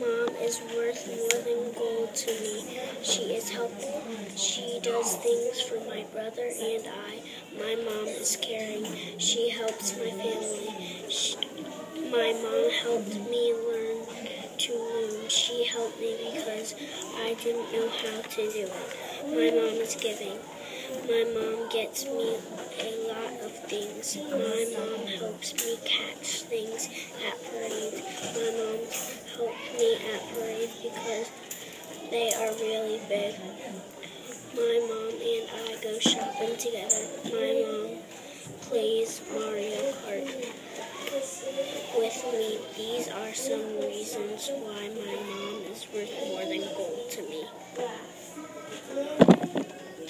mom is worth more than gold to me. She is helpful. She does things for my brother and I. My mom is caring. She helps my family. She, my mom helped me learn to loom. She helped me because I didn't know how to do it. My mom is giving. My mom gets me a lot of things. My mom helps me catch because they are really big. My mom and I go shopping together. My mom plays Mario Kart with me. These are some reasons why my mom is worth